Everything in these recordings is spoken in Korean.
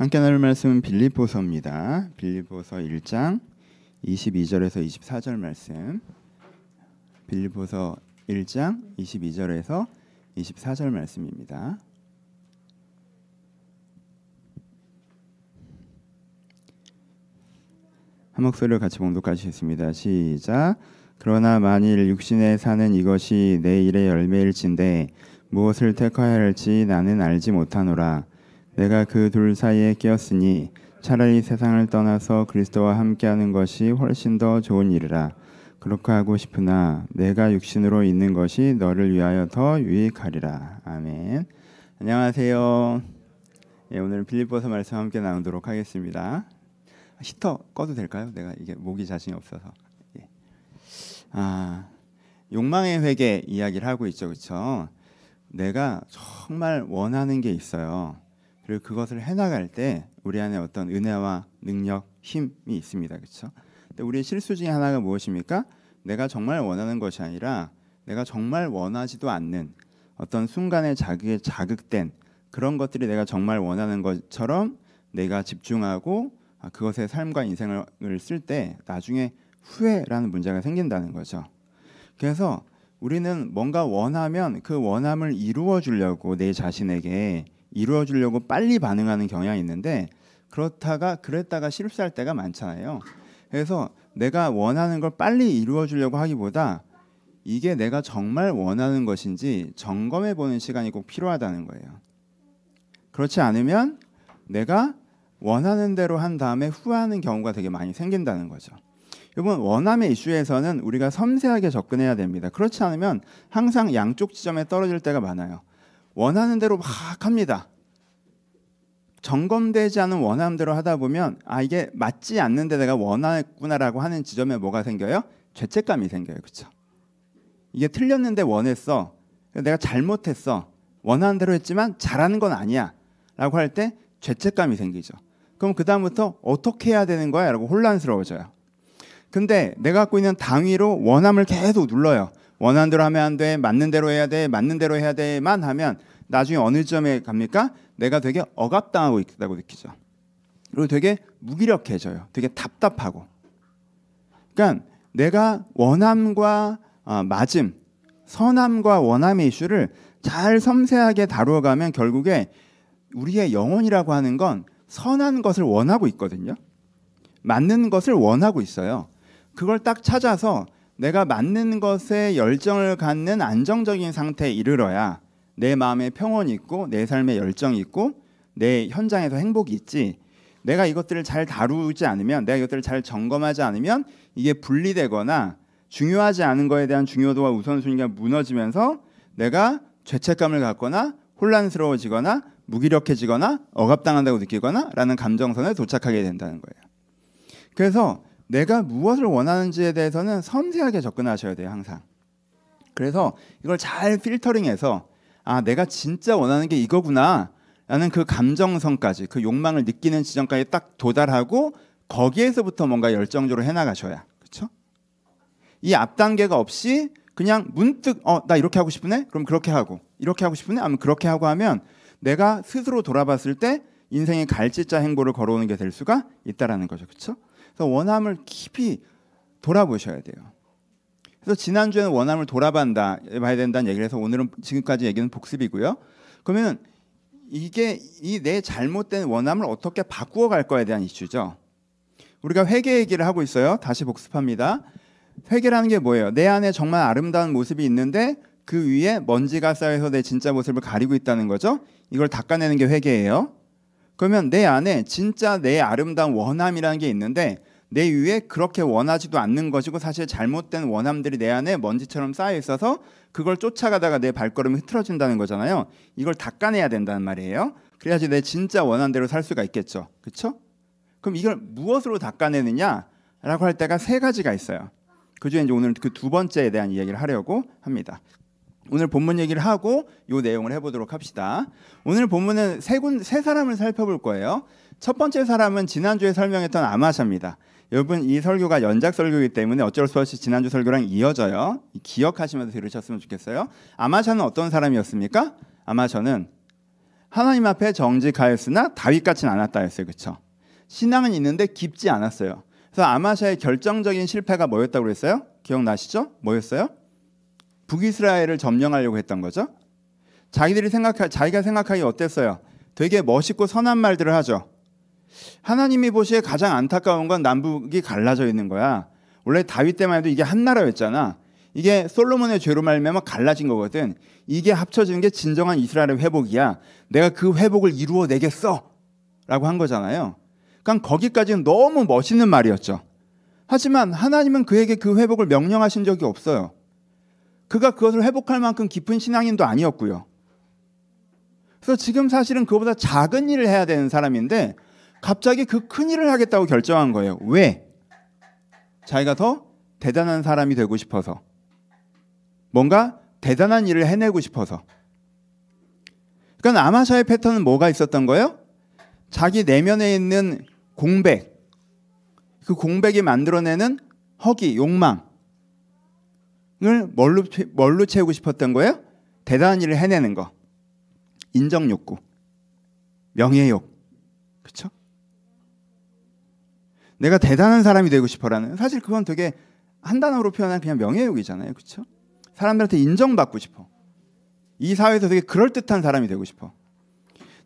함께 나눌 말씀은 빌립보서입니다. 빌립보서 1장 22절에서 24절 말씀. 빌립보서 1장 22절에서 24절 말씀입니다. 한 목소리로 같이 봉독하시겠습니다. 시작. 그러나 만일 육신에 사는 이것이 내 일의 열매일진데 무엇을 택하야 할지 나는 알지 못하노라. 내가 그 둘 사이에 끼었으니 차라리 세상을 떠나서 그리스도와 함께하는 것이 훨씬 더 좋은 일이라. 그렇게 하고 싶으나 내가 육신으로 있는 것이 너를 위하여 더 유익하리라. 아멘. 안녕하세요. 예, 오늘 빌립보서 말씀 함께 나누도록 하겠습니다. 히터 꺼도 될까요? 내가 이게 목이 자신이 없어서. 예. 아, 욕망의 회개 이야기를 하고 있죠, 그렇죠? 내가 정말 원하는 게 있어요. 그리고 그것을 해나갈 때 우리 안에 어떤 은혜와 능력, 힘이 있습니다. 그렇죠? 근데 우리의 실수 중에 하나가 무엇입니까? 내가 정말 원하는 것이 아니라 내가 정말 원하지도 않는 어떤 순간의 자극에 자극된 그런 것들이 내가 정말 원하는 것처럼 내가 집중하고 아, 그것의 삶과 인생을 쓸 때 나중에 후회라는 문제가 생긴다는 거죠. 그래서 우리는 뭔가 원하면 그 원함을 이루어 주려고 내 자신에게 이루어 주려고 빨리 반응하는 경향이 있는데 그렇다가 그랬다가 실수할 때가 많잖아요. 그래서 내가 원하는 걸 빨리 이루어 주려고 하기보다 이게 내가 정말 원하는 것인지 점검해 보는 시간이 꼭 필요하다는 거예요. 그렇지 않으면 내가 원하는 대로 한 다음에 후회하는 경우가 되게 많이 생긴다는 거죠. 이번 원함의 이슈에서는 우리가 섬세하게 접근해야 됩니다. 그렇지 않으면 항상 양쪽 지점에 떨어질 때가 많아요. 원하는 대로 막 합니다. 점검되지 않은 원함대로 하다 보면 아 이게 맞지 않는데 내가 원하구나라고 하는 지점에 뭐가 생겨요? 죄책감이 생겨요. 그렇죠? 이게 틀렸는데 원했어. 내가 잘못했어. 원하는 대로 했지만 잘하는 건 아니야. 라고 할 때 죄책감이 생기죠. 그럼 그 다음부터 어떻게 해야 되는 거야? 라고 혼란스러워져요. 근데 내가 갖고 있는 당위로 원함을 계속 눌러요. 원하는 대로 하면 안 돼. 맞는 대로 해야 돼. 맞는 대로 해야 돼만 하면 나중에 어느 점에 갑니까? 내가 되게 억압당하고 있다고 느끼죠. 그리고 되게 무기력해져요. 되게 답답하고. 그러니까 내가 원함과 어, 맞음, 선함과 원함의 이슈를 잘 섬세하게 다루어가면 결국에 우리의 영혼이라고 하는 건 선한 것을 원하고 있거든요. 맞는 것을 원하고 있어요. 그걸 딱 찾아서 내가 맞는 것에 열정을 갖는 안정적인 상태에 이르러야 내 마음에 평온이 있고 내 삶에 열정이 있고 내 현장에서 행복이 있지. 내가 이것들을 잘 다루지 않으면 내가 이것들을 잘 점검하지 않으면 이게 분리되거나 중요하지 않은 거에 대한 중요도와 우선순위가 무너지면서 내가 죄책감을 갖거나 혼란스러워지거나 무기력해지거나 억압당한다고 느끼거나 라는 감정선에 도착하게 된다는 거예요. 그래서 내가 무엇을 원하는지에 대해서는 섬세하게 접근하셔야 돼요, 항상. 그래서 이걸 잘 필터링해서 아, 내가 진짜 원하는 게 이거구나. 라는 그 감정선까지, 그 욕망을 느끼는 지점까지 딱 도달하고 거기에서부터 뭔가 열정적으로 해나가셔야. 그렇죠? 이 앞 단계가 없이 그냥 문득 어, 나 이렇게 하고 싶으네? 그럼 그렇게 하고. 이렇게 하고 싶으네? 아니면 그렇게 하고 하면 내가 스스로 돌아봤을 때 인생의 갈짓자 행보를 걸어오는 게 될 수가 있다라는 거죠. 그렇죠? 그래서 원함을 깊이 돌아보셔야 돼요. 그래서 지난주에는 원함을 돌아봐야 된다는 얘기를 해서 오늘은 지금까지 얘기는 복습이고요. 그러면 이게 이 내 잘못된 원함을 어떻게 바꾸어 갈 거에 대한 이슈죠. 우리가 회개 얘기를 하고 있어요. 다시 복습합니다. 회개라는 게 뭐예요? 내 안에 정말 아름다운 모습이 있는데 그 위에 먼지가 쌓여서 내 진짜 모습을 가리고 있다는 거죠. 이걸 닦아내는 게 회개예요. 그러면 내 안에 진짜 내 아름다운 원함이라는 게 있는데 내 위에 그렇게 원하지도 않는 것이고 사실 잘못된 원함들이 내 안에 먼지처럼 쌓여 있어서 그걸 쫓아가다가 내 발걸음이 흐트러진다는 거잖아요. 이걸 닦아내야 된다는 말이에요. 그래야지 내 진짜 원한 대로 살 수가 있겠죠. 그렇죠? 그럼 이걸 무엇으로 닦아내느냐라고 할 때가 세 가지가 있어요. 그중에 이제 오늘 그 두 번째에 대한 이야기를 하려고 합니다. 오늘 본문 얘기를 하고 이 내용을 해보도록 합시다. 오늘 본문은 세, 군, 세 사람을 살펴볼 거예요. 첫 번째 사람은 지난주에 설명했던 아마샤입니다. 여러분 이 설교가 연작 설교이기 때문에 어쩔 수 없이 지난주 설교랑 이어져요. 기억하시면서 들으셨으면 좋겠어요. 아마샤는 어떤 사람이었습니까? 아마샤는 하나님 앞에 정직하였으나 다윗 같지는 않았다 했어요. 그렇죠? 신앙은 있는데 깊지 않았어요. 그래서 아마샤의 결정적인 실패가 뭐였다고 그랬어요? 기억나시죠? 뭐였어요? 북이스라엘을 점령하려고 했던 거죠. 자기들이 생각하 자기가 생각하기 어땠어요? 되게 멋있고 선한 말들을 하죠. 하나님이 보시기에 가장 안타까운 건 남북이 갈라져 있는 거야. 원래 다윗 때만 해도 이게 한 나라였잖아. 이게 솔로몬의 죄로 말미암아 갈라진 거거든. 이게 합쳐지는 게 진정한 이스라엘의 회복이야. 내가 그 회복을 이루어 내겠어. 라고 한 거잖아요. 그러니까 거기까지는 너무 멋있는 말이었죠. 하지만 하나님은 그에게 그 회복을 명령하신 적이 없어요. 그가 그것을 회복할 만큼 깊은 신앙인도 아니었고요. 그래서 지금 사실은 그보다 작은 일을 해야 되는 사람인데 갑자기 그 큰 일을 하겠다고 결정한 거예요. 왜? 자기가 더 대단한 사람이 되고 싶어서. 뭔가 대단한 일을 해내고 싶어서. 그러니까 아마샤의 패턴은 뭐가 있었던 거예요? 자기 내면에 있는 공백, 그 공백이 만들어내는 허기, 욕망을 뭘로, 뭘로 채우고 싶었던 거예요? 대단한 일을 해내는 거. 인정 욕구, 명예 욕, 그렇죠? 내가 대단한 사람이 되고 싶어라는 사실 그건 되게 한 단어로 표현한 그냥 명예욕이잖아요, 그렇죠? 사람들한테 인정받고 싶어. 이 사회에서 되게 그럴 듯한 사람이 되고 싶어.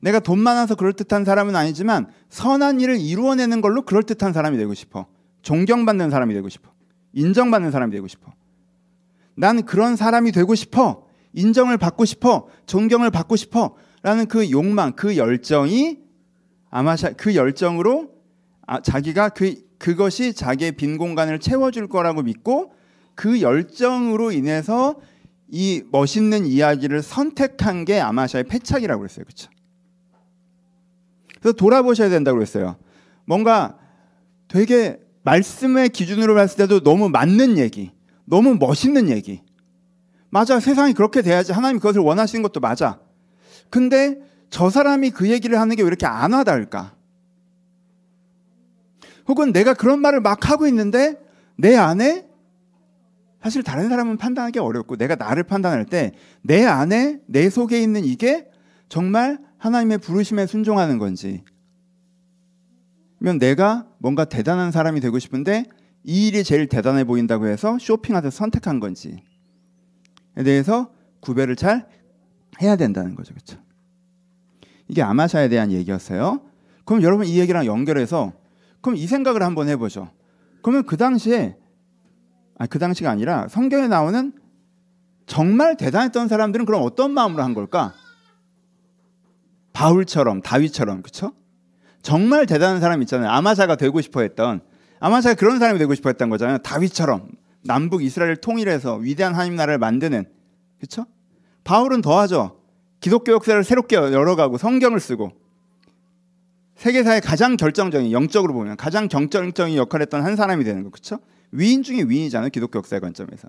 내가 돈 많아서 그럴 듯한 사람은 아니지만 선한 일을 이루어내는 걸로 그럴 듯한 사람이 되고 싶어. 존경받는 사람이 되고 싶어. 인정받는 사람이 되고 싶어. 난 그런 사람이 되고 싶어. 인정을 받고 싶어, 존경을 받고 싶어 라는 그 욕망, 그 열정이 아마 그 열정으로 아, 자기가 그, 그것이 자기의 빈 공간을 채워줄 거라고 믿고 그 열정으로 인해서 이 멋있는 이야기를 선택한 게 아마샤의 패착이라고 그랬어요. 그렇죠? 그래서 돌아보셔야 된다고 그랬어요. 뭔가 되게 말씀의 기준으로 봤을 때도 너무 맞는 얘기, 너무 멋있는 얘기, 맞아. 세상이 그렇게 돼야지. 하나님 그것을 원하시는 것도 맞아. 근데 저 사람이 그 얘기를 하는 게 왜 이렇게 안 와닿을까? 혹은 내가 그런 말을 막 하고 있는데 내 안에 사실 다른 사람은 판단하기 어렵고 내가 나를 판단할 때 내 안에 내 속에 있는 이게 정말 하나님의 부르심에 순종하는 건지 면 내가 뭔가 대단한 사람이 되고 싶은데 이 일이 제일 대단해 보인다고 해서 쇼핑하듯 선택한 건지 대해서 구별을 잘 해야 된다는 거죠. 그렇죠? 이게 아마샤에 대한 얘기였어요. 그럼 여러분 이 얘기랑 연결해서 그럼 이 생각을 한번 해보죠. 그러면 그 당시에 아그 당시가 아니라 성경에 나오는 정말 대단했던 사람들은 그럼 어떤 마음으로 한 걸까? 바울처럼 다윗처럼 그렇죠? 정말 대단한 사람 있잖아요. 아마샤가 되고 싶어 했던 아마샤가 그런 사람이 되고 싶어 했던 거잖아요. 다윗처럼 남북 이스라엘 통일해서 위대한 하나님 나라를 만드는 그렇죠? 바울은 더하죠. 기독교 역사를 새롭게 열어가고 성경을 쓰고 세계사의 가장 결정적인 영적으로 보면 가장 결정적인 역할을 했던 한 사람이 되는 거 그렇죠? 위인 중에 위인이잖아요. 기독교 역사의 관점에서.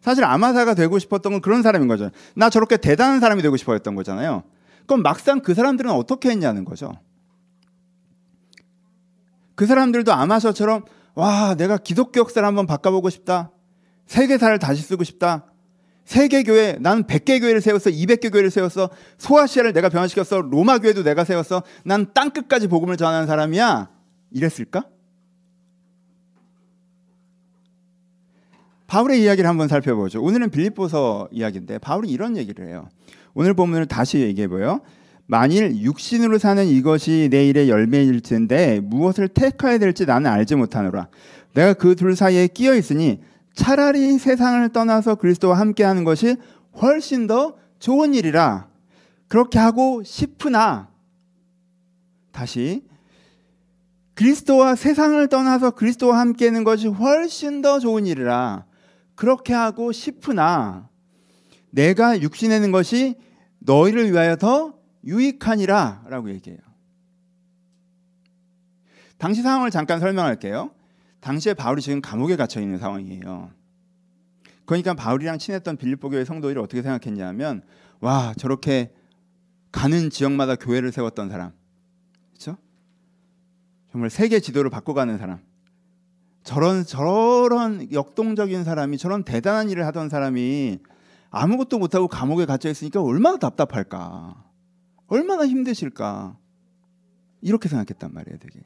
사실 아마사가 되고 싶었던 건 그런 사람인 거죠. 나 저렇게 대단한 사람이 되고 싶어 했던 거잖아요. 그럼 막상 그 사람들은 어떻게 했냐는 거죠. 그 사람들도 아마사처럼 와, 내가 기독교 역사를 한번 바꿔보고 싶다. 세계사를 다시 쓰고 싶다. 세계 교회, 나는 100개 교회를 세웠어. 200개 교회를 세웠어. 소아시아를 내가 변화시켰어. 로마 교회도 내가 세웠어. 난 땅끝까지 복음을 전하는 사람이야. 이랬을까? 바울의 이야기를 한번 살펴보죠. 오늘은 빌립보서 이야기인데 바울이 이런 얘기를 해요. 오늘 본문을 다시 얘기해 보요. 만일 육신으로 사는 이것이 내 일의 열매일 텐데 무엇을 택해야 될지 나는 알지 못하노라. 내가 그 둘 사이에 끼어 있으니 차라리 세상을 떠나서 그리스도와 함께 하는 것이 훨씬 더 좋은 일이라. 그렇게 하고 싶으나 다시 그리스도와 세상을 떠나서 그리스도와 함께 하는 것이 훨씬 더 좋은 일이라. 그렇게 하고 싶으나 내가 육신에는 것이 너희를 위하여 더 유익하니라 라고 얘기해요. 당시 상황을 잠깐 설명할게요. 당시에 바울이 지금 감옥에 갇혀 있는 상황이에요. 그러니까 바울이랑 친했던 빌립보 교회 성도들이 어떻게 생각했냐면 와 저렇게 가는 지역마다 교회를 세웠던 사람, 그렇죠? 정말 세계 지도를 바꿔가는 사람, 저런 저런 역동적인 사람이 저런 대단한 일을 하던 사람이 아무것도 못하고 감옥에 갇혀 있으니까 얼마나 답답할까. 얼마나 힘드실까? 이렇게 생각했단 말이에요, 되게.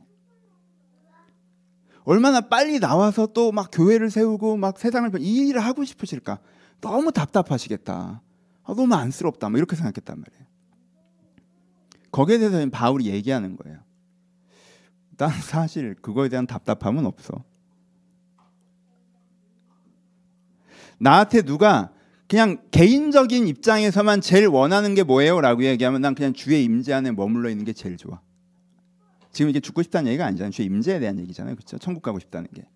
얼마나 빨리 나와서 또 막 교회를 세우고 막 세상을 이 일을 하고 싶으실까? 너무 답답하시겠다. 아, 너무 안쓰럽다. 뭐 이렇게 생각했단 말이에요. 거기에 대해서 바울이 얘기하는 거예요. 난 사실 그거에 대한 답답함은 없어. 나한테 누가 그냥 개인적인 입장에서만 제일 원하는 게 뭐예요? 라고 얘기하면 난 그냥 주의 임재 안에 머물러 있는 게 제일 좋아. 지금 이게 죽고 싶다는 얘기가 아니잖아요. 주의 임재에 대한 얘기잖아요. 그렇죠? 천국 가고 싶다는 게.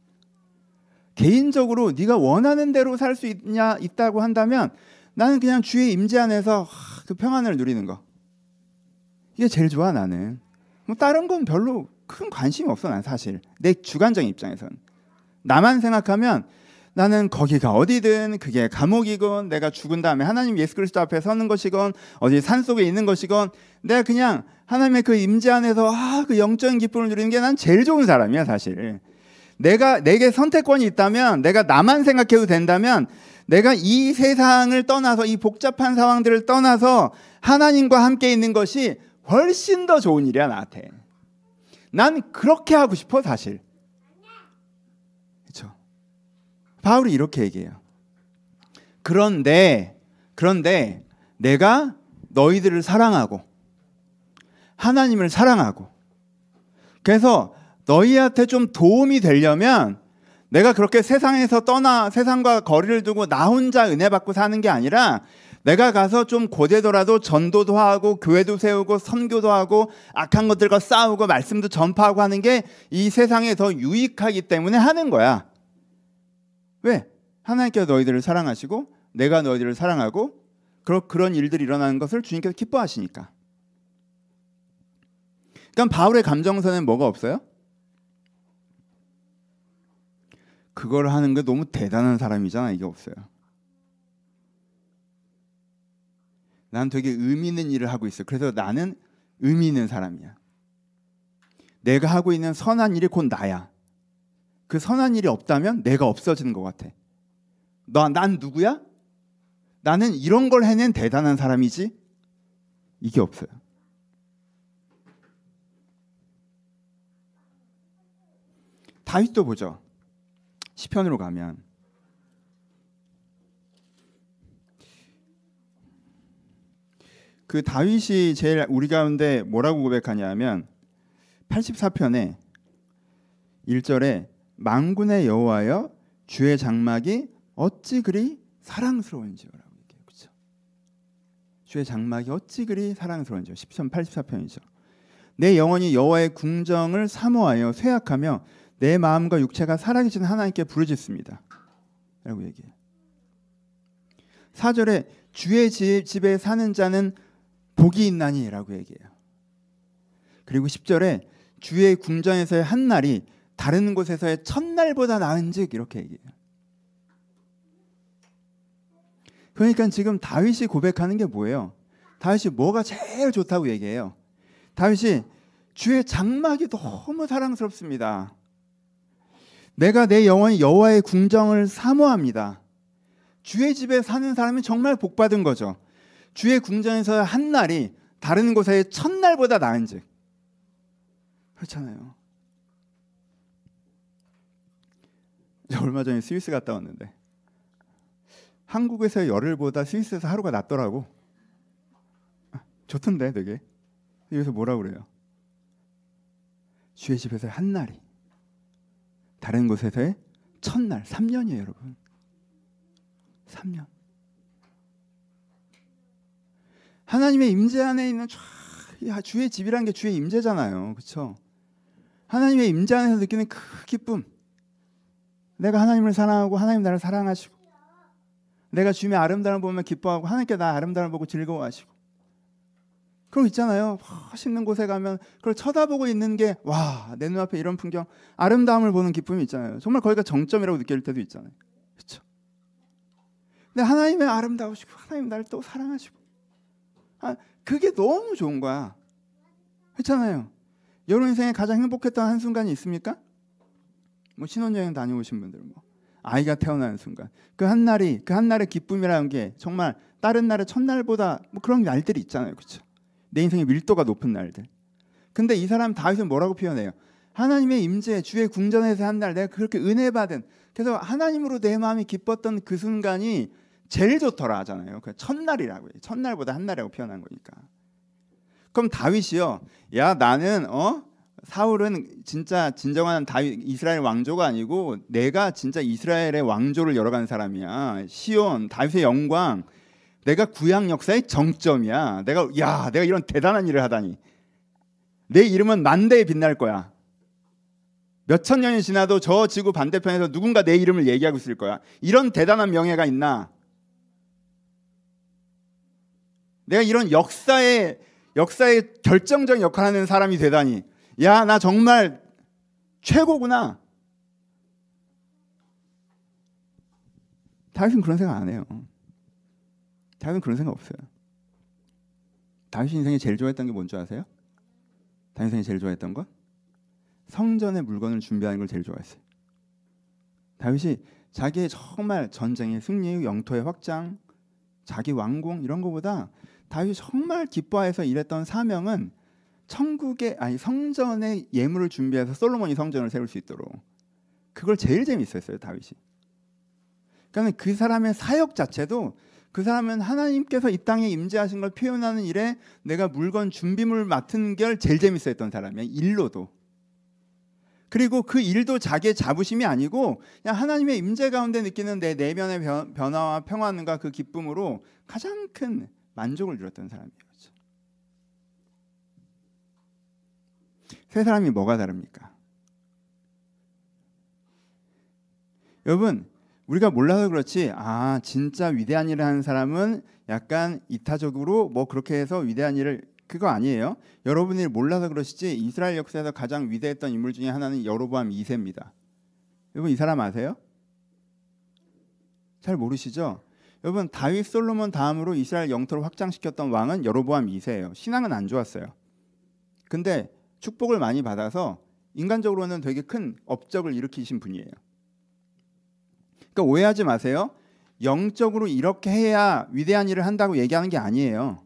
개인적으로 네가 원하는 대로 살 수 있냐 있다고 한다면 나는 그냥 주의 임재 안에서 그 평안을 누리는 거. 이게 제일 좋아 나는. 뭐 다른 건 별로 큰 관심이 없어 난 사실. 내 주관적인 입장에선. 나만 생각하면 나는 거기가 어디든 그게 감옥이건 내가 죽은 다음에 하나님 예수 그리스도 앞에 서는 것이건 어디 산 속에 있는 것이건 내가 그냥 하나님의 그 임재 안에서 아, 그 영적인 기쁨을 누리는 게 난 제일 좋은 사람이야 사실. 내가 내게 선택권이 있다면 내가 나만 생각해도 된다면 내가 이 세상을 떠나서 이 복잡한 상황들을 떠나서 하나님과 함께 있는 것이 훨씬 더 좋은 일이야 나한테. 난 그렇게 하고 싶어 사실. 그렇죠. 바울이 이렇게 얘기해요. 그런데 그런데 내가 너희들을 사랑하고 하나님을 사랑하고 그래서 너희한테 좀 도움이 되려면 내가 그렇게 세상에서 떠나 세상과 거리를 두고 나 혼자 은혜 받고 사는 게 아니라 내가 가서 좀 고되더라도 전도도 하고 교회도 세우고 선교도 하고 악한 것들과 싸우고 말씀도 전파하고 하는 게 이 세상에 더 유익하기 때문에 하는 거야. 왜? 하나님께서 너희들을 사랑하시고 내가 너희들을 사랑하고 그런 그런 일들이 일어나는 것을 주님께서 기뻐하시니까. 그러니까 바울의 감정선에는 뭐가 없어요? 그걸 하는 게 너무 대단한 사람이잖아. 이게 없어요. 난 되게 의미 있는 일을 하고 있어. 그래서 나는 의미 있는 사람이야. 내가 하고 있는 선한 일이 곧 나야. 그 선한 일이 없다면 내가 없어지는 것 같아. 너, 난 누구야? 나는 이런 걸 해낸 대단한 사람이지? 이게 없어요. 다윗도 보죠. 시편으로 가면 그 다윗이 제일 우리 가운데 뭐라고 고백하냐면 84편에 1절에 망군의 여호와여 주의 장막이 어찌 그리 사랑스러운지요라고 얘기해요. 그렇죠? 주의 장막이 어찌 그리 사랑스러운지요. 10편 84편이죠. 내 영혼이 여호와의 궁정을 사모하여 쇠약하며 내 마음과 육체가 살아계신 하나님께 부르짖습니다. 라고 얘기해요. 4절에 주의 집에 사는 자는 복이 있나니라고 얘기해요. 그리고 10절에 주의 궁정에서의 한 날이 다른 곳에서의 첫날보다 나은즉 이렇게 얘기해요. 그러니까 지금 다윗이 고백하는 게 뭐예요? 다윗이 뭐가 제일 좋다고 얘기해요. 다윗이 주의 장막이 너무 사랑스럽습니다. 내가 내 영혼이 여호와의 궁정을 사모합니다. 주의 집에 사는 사람이 정말 복 받은 거죠. 주의 궁정에서 한 날이 다른 곳의 첫날보다 나은즉 그렇잖아요. 얼마 전에 스위스 갔다 왔는데 한국에서 열흘보다 스위스에서 하루가 낫더라고. 아, 좋던데 되게. 여기서 뭐라 그래요? 주의 집에서 한 날이 다른 곳에서의 첫날 3년이에요, 여러분. 3년. 하나님의 임재 안에 있는 주의 집이라는 게 주의 임재잖아요. 그렇죠? 하나님의 임재 안에서 느끼는 그 기쁨. 내가 하나님을 사랑하고 하나님 나를 사랑하시고 내가 주님의 아름다움을 보면 기뻐하고 하나님께 나 아름다움을 보고 즐거워하시고 그런 거 있잖아요. 멋있는 곳에 가면 그걸 쳐다보고 있는 게 와 내 눈앞에 이런 풍경 아름다움을 보는 기쁨이 있잖아요. 정말 거기가 정점이라고 느낄 때도 있잖아요. 그렇죠? 근데 하나님의 아름다우시고 하나님 나를 또 사랑하시고 아, 그게 너무 좋은 거야. 그렇잖아요. 여러분 인생에 가장 행복했던 한 순간이 있습니까? 뭐 신혼여행 다녀오신 분들 뭐 아이가 태어나는 순간 그 한 날이 그 한 날의 기쁨이라는 게 정말 다른 날의 첫날보다 뭐 그런 날들이 있잖아요. 그렇죠? 내 인생의 밀도가 높은 날들. 근데 이 사람 다윗은 뭐라고 표현해요? 하나님의 임재 주의 궁전에서 한 날 내가 그렇게 은혜 받은 그래서 하나님으로 내 마음이 기뻤던 그 순간이 제일 좋더라 하잖아요. 그 첫날이라고. 첫날보다 한 날이라고 표현한 거니까. 그럼 다윗이요. 야 나는 어 사울은 진짜 진정한 다윗 이스라엘 왕조가 아니고 내가 진짜 이스라엘의 왕조를 열어간 사람이야. 시온 다윗의 영광. 내가 구약 역사의 정점이야. 내가 야 내가 이런 대단한 일을 하다니. 내 이름은 만대에 빛날 거야. 몇 천 년이 지나도 저 지구 반대편에서 누군가 내 이름을 얘기하고 있을 거야. 이런 대단한 명예가 있나? 내가 이런 역사의 역사의 결정적 역할을 하는 사람이 되다니. 야, 나 정말 최고구나. 다윗은 그런 생각 안 해요. 다윗은 그런 생각 없어요. 다윗 인생에 제일 좋아했던 게 뭔지 아세요? 다윗 인생에 제일 좋아했던 건 성전의 물건을 준비하는 걸 제일 좋아했어요. 다윗이 자기의 정말 전쟁의 승리, 영토의 확장, 자기 왕궁 이런 것보다 다윗이 정말 기뻐해서 일했던 사명은 천국의 아니 성전의 예물을 준비해서 솔로몬이 성전을 세울 수 있도록 그걸 제일 재밌었어요 다윗이. 그러니까 그 사람의 사역 자체도 그 사람은 하나님께서 이 땅에 임재하신 걸 표현하는 일에 내가 물건 준비물 맡은 게 제일 재밌어했던 사람이야 일로도. 그리고 그 일도 자기의 자부심이 아니고 그냥 하나님의 임재 가운데 느끼는 내 내면의 변화와 평안과 그 기쁨으로 가장 큰 만족을 누렸던 사람이에요. 그렇죠? 세 사람이 뭐가 다릅니까? 여러분 우리가 몰라서 그렇지 아 진짜 위대한 일을 하는 사람은 약간 이타적으로 뭐 그렇게 해서 위대한 일을 그거 아니에요. 여러분이 몰라서 그러시지 이스라엘 역사에서 가장 위대했던 인물 중에 하나는 여로보암 2세입니다. 여러분 이 사람 아세요? 잘 모르시죠? 여러분 다윗 솔로몬 다음으로 이스라엘 영토를 확장시켰던 왕은 여로보암 2세예요. 신앙은 안 좋았어요. 근데 축복을 많이 받아서 인간적으로는 되게 큰 업적을 일으키신 분이에요. 그러니까 오해하지 마세요. 영적으로 이렇게 해야 위대한 일을 한다고 얘기하는 게 아니에요.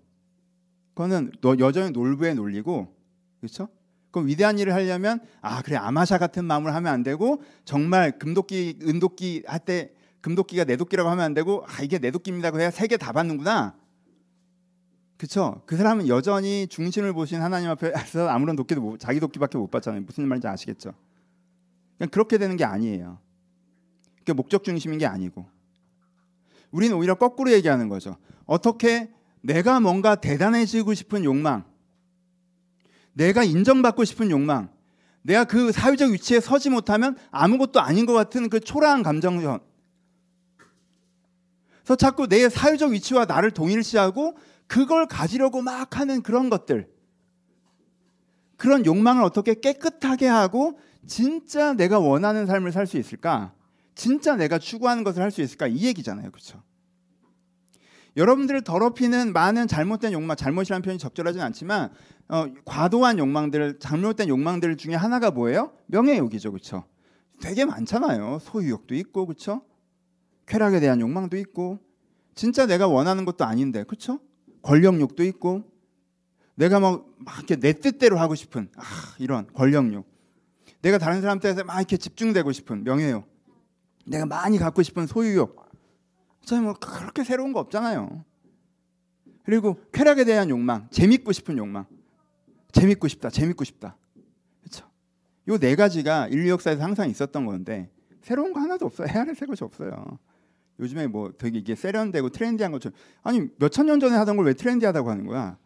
그거는 여전히 놀부의 논리고 그렇죠? 그럼 위대한 일을 하려면 아 그래 아마샤 같은 마음을 하면 안 되고 정말 금도끼 은도끼 할 때 금도끼가 내도끼라고 하면 안 되고 아 이게 내도끼입니다 해야 세 개 다 받는구나 그렇죠? 그 사람은 여전히 중심을 보신 하나님 앞에서 아무런 도끼도 못, 자기 도끼밖에 못 받잖아요 무슨 말인지 아시겠죠? 그냥 그렇게 되는 게 아니에요 그게 목적 중심인 게 아니고 우리는 오히려 거꾸로 얘기하는 거죠 어떻게 내가 뭔가 대단해지고 싶은 욕망, 내가 인정받고 싶은 욕망, 내가 그 사회적 위치에 서지 못하면 아무것도 아닌 것 같은 그 초라한 감정선. 그래서 자꾸 내 사회적 위치와 나를 동일시하고 그걸 가지려고 막 하는 그런 것들. 그런 욕망을 어떻게 깨끗하게 하고 진짜 내가 원하는 삶을 살 수 있을까? 진짜 내가 추구하는 것을 할 수 있을까? 이 얘기잖아요. 그렇죠? 여러분들을 더럽히는 많은 잘못된 욕망, 잘못이라는 표현이 적절하진 않지만 어, 과도한 욕망들, 잘못된 욕망들 중에 하나가 뭐예요? 명예욕이죠, 그렇죠? 되게 많잖아요. 소유욕도 있고, 그렇죠? 쾌락에 대한 욕망도 있고, 진짜 내가 원하는 것도 아닌데, 그렇죠? 권력욕도 있고, 내가 막, 막 이렇게 내 뜻대로 하고 싶은 아, 이런 권력욕, 내가 다른 사람한테 막 이렇게 집중되고 싶은 명예욕, 내가 많이 갖고 싶은 소유욕, 저는 뭐 그렇게 새로운 거 없잖아요. 그리고 쾌락에 대한 욕망, 재밌고 싶은 욕망, 재밌고 싶다, 재밌고 싶다. 그렇죠? 요 네 가지가 인류 역사에서 항상 있었던 건데 새로운 거 하나도 없어요. 헤아릴 새 것이 없어요. 요즘에 뭐 되게 이게 세련되고 트렌디한 것처럼 아니 몇 천 년 전에 하던 걸 왜 트렌디하다고 하는 거야?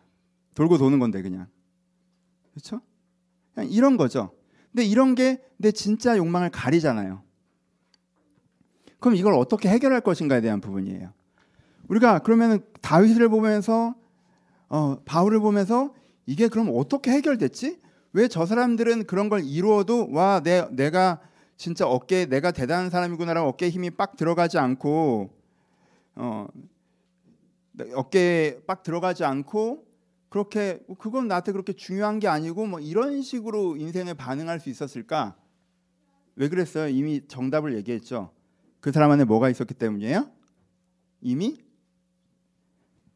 돌고 도는 건데 그냥 그렇죠? 그냥 이런 거죠. 근데 이런 게 내 진짜 욕망을 가리잖아요. 그럼 이걸 어떻게 해결할 것인가에 대한 부분이에요. 우리가 그러면 다윗을 보면서 어, 바울을 보면서 이게 그럼 어떻게 해결됐지? 왜 저 사람들은 그런 걸 이루어도 와 내, 내가 진짜 어깨에 내가 대단한 사람이구나라고 어깨에 힘이 빡 들어가지 않고 어, 어깨에 빡 들어가지 않고 그렇게 그건 나한테 그렇게 중요한 게 아니고 뭐 이런 식으로 인생에 반응할 수 있었을까? 왜 그랬어요? 이미 정답을 얘기했죠. 그 사람 안에 뭐가 있었기 때문이에요? 이미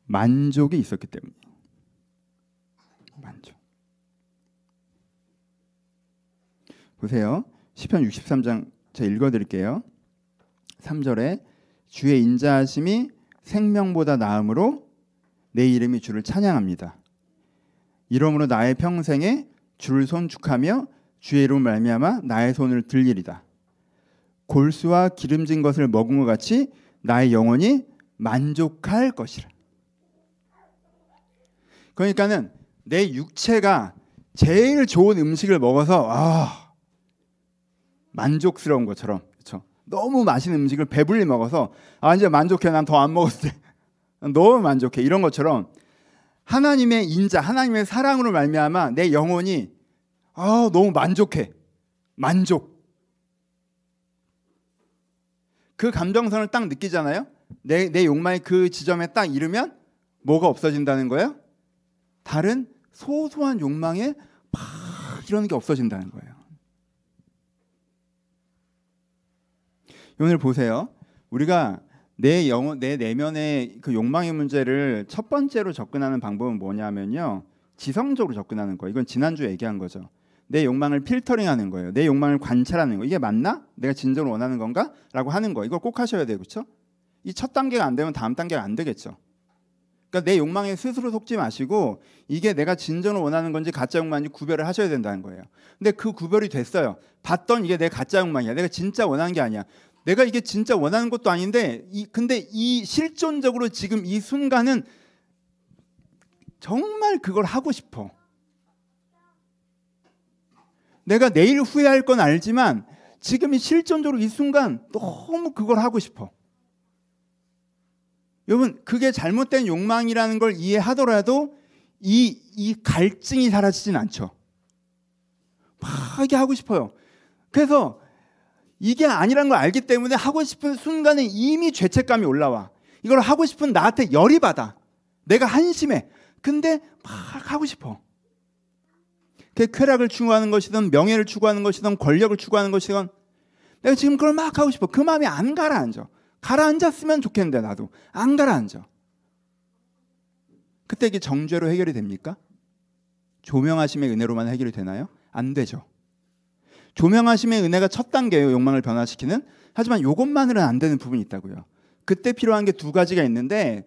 만족이 있었기 때문이에요. 만족. 보세요. 시편 63장 제가 읽어 드릴게요. 3절에 주의 인자하심이 생명보다 나음으로 내 이름이 주를 찬양합니다. 이러므로 나의 평생에 주를 손축하며 주의 이름 말미암아 나의 손을 들리리다. 골수와 기름진 것을 먹은 것 같이 나의 영혼이 만족할 것이라. 그러니까는 내 육체가 제일 좋은 음식을 먹어서 아 만족스러운 것처럼 그렇죠. 너무 맛있는 음식을 배불리 먹어서 아 이제 만족해. 난 더 안 먹었을 때 너무 만족해. 이런 것처럼 하나님의 인자 하나님의 사랑으로 말미암아 내 영혼이 아 너무 만족해. 만족. 그 감정선을 딱 느끼잖아요? 내, 내 욕망이 그 지점에 딱 이르면 뭐가 없어진다는 거예요? 다른 소소한 욕망에 막 이런 게 없어진다는 거예요. 오늘 보세요. 우리가 내 영혼, 내 내면의 그 욕망의 문제를 첫 번째로 접근하는 방법은 뭐냐면요. 지성적으로 접근하는 거예요. 이건 지난주에 얘기한 거죠. 내 욕망을 필터링하는 거예요. 내 욕망을 관찰하는 거. 이게 맞나? 내가 진정으로 원하는 건가? 라고 하는 거. 이걸 꼭 하셔야 돼요. 그렇죠? 이 첫 단계가 안 되면 다음 단계가 안 되겠죠. 그러니까 내 욕망에 스스로 속지 마시고 이게 내가 진정으로 원하는 건지 가짜 욕망인지 구별을 하셔야 된다는 거예요. 근데 그 구별이 됐어요. 봤던 이게 내 가짜 욕망이야. 내가 진짜 원하는 게 아니야. 내가 이게 진짜 원하는 것도 아닌데 이 근데 이 실존적으로 지금 이 순간은 정말 그걸 하고 싶어. 내가 내일 후회할 건 알지만 지금 이 실존적으로 이 순간 너무 그걸 하고 싶어. 여러분 그게 잘못된 욕망이라는 걸 이해하더라도 이, 이 갈증이 사라지진 않죠. 막 이게 하고 싶어요. 그래서 이게 아니라는 걸 알기 때문에 하고 싶은 순간에 이미 죄책감이 올라와. 이걸 하고 싶은 나한테 열이 받아. 내가 한심해. 근데 막 하고 싶어. 그 쾌락을 추구하는 것이든 명예를 추구하는 것이든 권력을 추구하는 것이든 내가 지금 그걸 막 하고 싶어. 그 마음이 안 가라앉아. 가라앉았으면 좋겠는데 나도 안 가라앉아. 그때 이게 정죄로 해결이 됩니까? 조명하심의 은혜로만 해결이 되나요? 안 되죠. 조명하심의 은혜가 첫 단계예요. 욕망을 변화시키는. 하지만 이것만으로는 안 되는 부분이 있다고요. 그때 필요한 게 두 가지가 있는데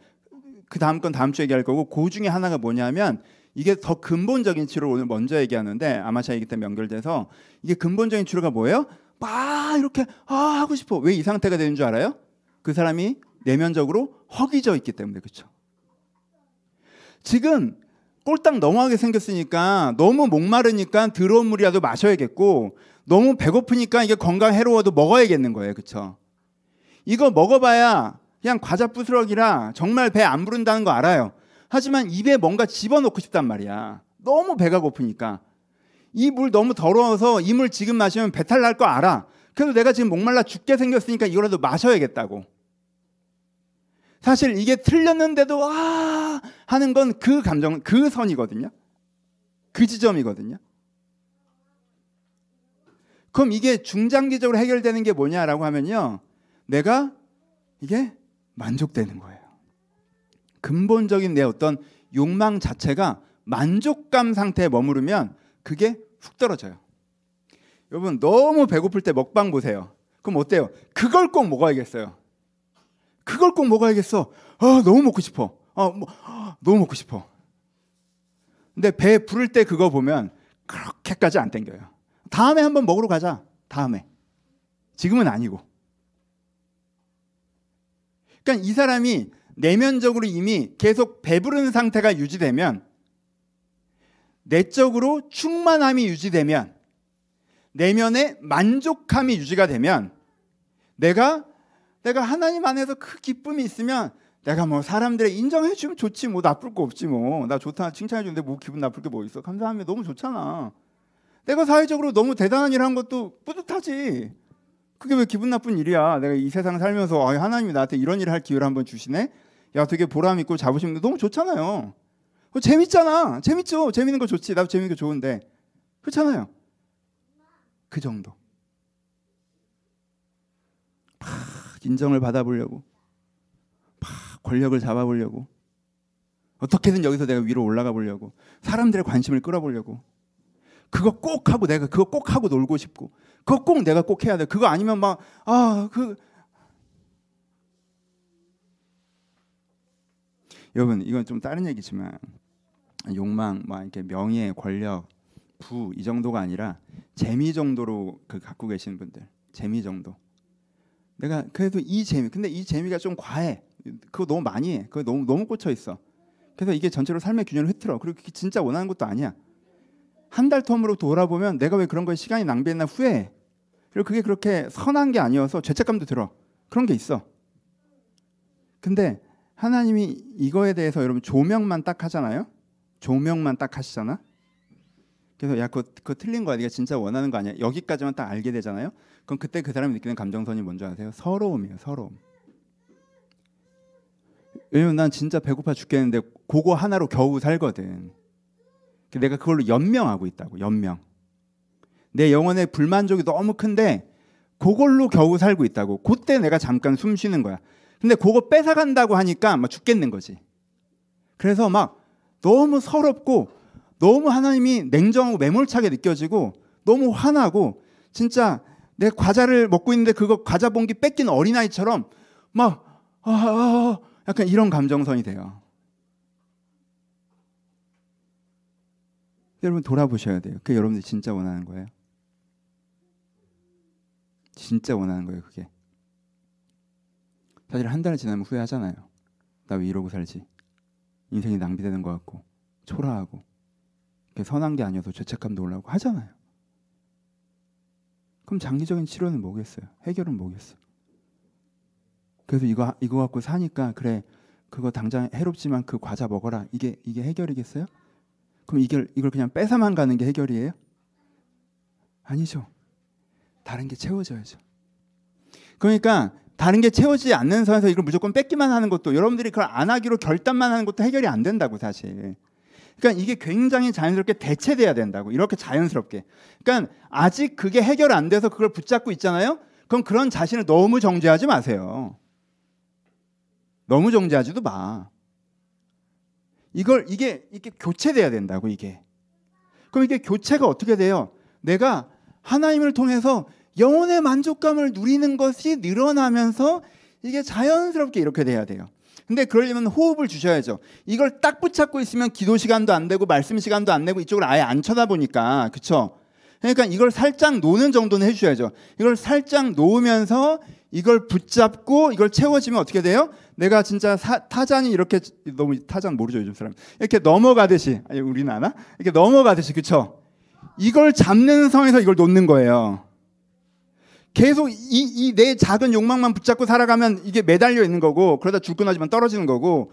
그 다음 건 다음 주에 얘기할 거고 그 중에 하나가 뭐냐면 이게 더 근본적인 치료를 오늘 먼저 얘기하는데 아마샤 얘기 때문에 연결돼서 이게 근본적인 치료가 뭐예요? 막 이렇게 아 하고 싶어. 왜 이 상태가 되는 줄 알아요? 그 사람이 내면적으로 허기져 있기 때문에 그렇죠. 지금 꼴딱 넘어가게 생겼으니까 너무 목마르니까 더러운 물이라도 마셔야겠고 너무 배고프니까 이게 건강 해로워도 먹어야겠는 거예요. 그렇죠? 이거 먹어봐야 그냥 과자 부스러기라 정말 배 안 부른다는 거 알아요. 하지만 입에 뭔가 집어넣고 싶단 말이야. 너무 배가 고프니까. 이 물 너무 더러워서 이 물 지금 마시면 배탈 날 거 알아. 그래도 내가 지금 목말라 죽게 생겼으니까 이거라도 마셔야겠다고. 사실 이게 틀렸는데도 아 하는 건 그 감정, 그 선이거든요. 그 지점이거든요. 그럼 이게 중장기적으로 해결되는 게 뭐냐라고 하면요. 내가 이게 만족되는 거예요. 근본적인 내 어떤 욕망 자체가 만족감 상태에 머무르면 그게 훅 떨어져요. 여러분 너무 배고플 때 먹방 보세요. 그럼 어때요? 그걸 꼭 먹어야겠어요. 그걸 꼭 먹어야겠어. 아, 너무 먹고 싶어. 아, 뭐, 너무 먹고 싶어. 근데 배 부를 때 그거 보면 그렇게까지 안 땡겨요. 다음에 한번 먹으러 가자. 다음에. 지금은 아니고. 그러니까 이 사람이 내면적으로 이미 계속 배부른 상태가 유지되면 내적으로 충만함이 유지되면 내면의 만족함이 유지가 되면 내가 내가 하나님 안에서 그 기쁨이 있으면 내가 뭐 사람들의 인정해 주면 좋지 뭐 나쁠 거 없지 뭐 나 좋다 칭찬해 주는데 뭐 기분 나쁠 게 뭐 있어 감사하면 너무 좋잖아 내가 사회적으로 너무 대단한 일 한 것도 뿌듯하지. 그게 왜 기분 나쁜 일이야? 내가 이 세상 살면서 아, 하나님이 나한테 이런 일을 할 기회를 한번 주시네? 야 되게 보람 있고 자부심 있고 너무 좋잖아요. 어, 재밌잖아. 재밌죠? 재밌는 거 좋지. 나도 재밌는 거 좋은데. 그렇잖아요. 그 정도. 인정을 받아보려고. 막 권력을 잡아보려고. 어떻게든 여기서 내가 위로 올라가 보려고. 사람들의 관심을 끌어보려고 그거 꼭 하고 내가 그거 꼭 하고 놀고 싶고 그거 꼭 내가 꼭 해야 돼. 그거 아니면 막 아 그 여러분 이건 좀 다른 얘기지만 욕망 막 이렇게 명예 권력 부 이 정도가 아니라 재미 정도로 그 갖고 계신 분들 재미 정도. 내가 그래도 이 재미 근데 이 재미가 좀 과해. 그거 너무 많이 해. 그거 너무 너무 꽂혀 있어. 그래서 이게 전체로 삶의 균형을 흐트러. 그리고 진짜 원하는 것도 아니야 한 달 텀으로 돌아보면 내가 왜 그런 거에 시간이 낭비했나 후회해. 그리고 그게 그렇게 선한 게 아니어서 죄책감도 들어. 그런 게 있어. 근데 하나님이 이거에 대해서 여러분 조명만 딱 하잖아요? 조명만 딱 하시잖아? 그래서 야 그거, 그거 틀린 거야. 네가 진짜 원하는 거 아니야? 여기까지만 딱 알게 되잖아요? 그럼 그때 그 사람이 느끼는 감정선이 뭔지 아세요? 서러움이에요 서러움. 왜냐면 난 진짜 배고파 죽겠는데 그거 하나로 겨우 살거든 내가 그걸로 연명하고 있다고 연명. 내 영혼의 불만족이 너무 큰데 그걸로 겨우 살고 있다고. 그때 내가 잠깐 숨 쉬는 거야. 근데 그거 뺏어간다고 하니까 막 죽겠는 거지. 그래서 막 너무 서럽고 너무 하나님이 냉정하고 매몰차게 느껴지고 너무 화나고 진짜 내 과자를 먹고 있는데 그거 과자 봉기 뺏긴 어린아이처럼 막 아, 아, 아, 약간 이런 감정선이 돼요. 여러분 돌아보셔야 돼요. 그게 여러분들이 진짜 원하는 거예요. 진짜 원하는 거예요, 그게. 사실 한달 지나면 후회하잖아요. 나 왜 이러고 살지? 인생이 낭비되는 것 같고 초라하고 선한 게 아니어서 죄책감도 올라오고 하잖아요. 그럼 장기적인 치료는 뭐겠어요? 해결은 뭐겠어? 그래서 이거 이거 갖고 사니까 그래 그거 당장 해롭지만 그 과자 먹어라 이게 이게 해결이겠어요? 그럼 이걸 이걸 그냥 뺏어만 가는 게 해결이에요? 아니죠. 다른 게 채워져야죠. 그러니까 다른 게 채워지지 않는 선에서 이걸 무조건 뺏기만 하는 것도 여러분들이 그걸 안 하기로 결단만 하는 것도 해결이 안 된다고 사실. 그러니까 이게 굉장히 자연스럽게 대체돼야 된다고 이렇게 자연스럽게. 그러니까 아직 그게 해결 안 돼서 그걸 붙잡고 있잖아요. 그럼 그런 자신을 너무 정죄하지 마세요. 너무 정죄하지도 마. 이걸 이게 이게 교체돼야 된다고 이게. 그럼 이게 교체가 어떻게 돼요? 내가 하나님을 통해서 영혼의 만족감을 누리는 것이 늘어나면서 이게 자연스럽게 이렇게 돼야 돼요. 근데 그러려면 호흡을 주셔야죠. 이걸 딱 붙잡고 있으면 기도 시간도 안 되고 말씀 시간도 안 되고 이쪽을 아예 안 쳐다보니까 그렇죠. 그러니까 이걸 살짝 노는 정도는 해주셔야죠. 이걸 살짝 놓으면서 이걸 붙잡고 이걸 채워지면 어떻게 돼요? 내가 진짜 사, 타잔이 이렇게 너무 타잔 모르죠 요즘 사람 이렇게 넘어가듯이 아니 우리는 아나 이렇게 넘어가듯이 그쵸? 이걸 잡는 성에서 이걸 놓는 거예요. 계속 이 내 작은 욕망만 붙잡고 살아가면 이게 매달려 있는 거고 그러다 줄 끊어지면 떨어지는 거고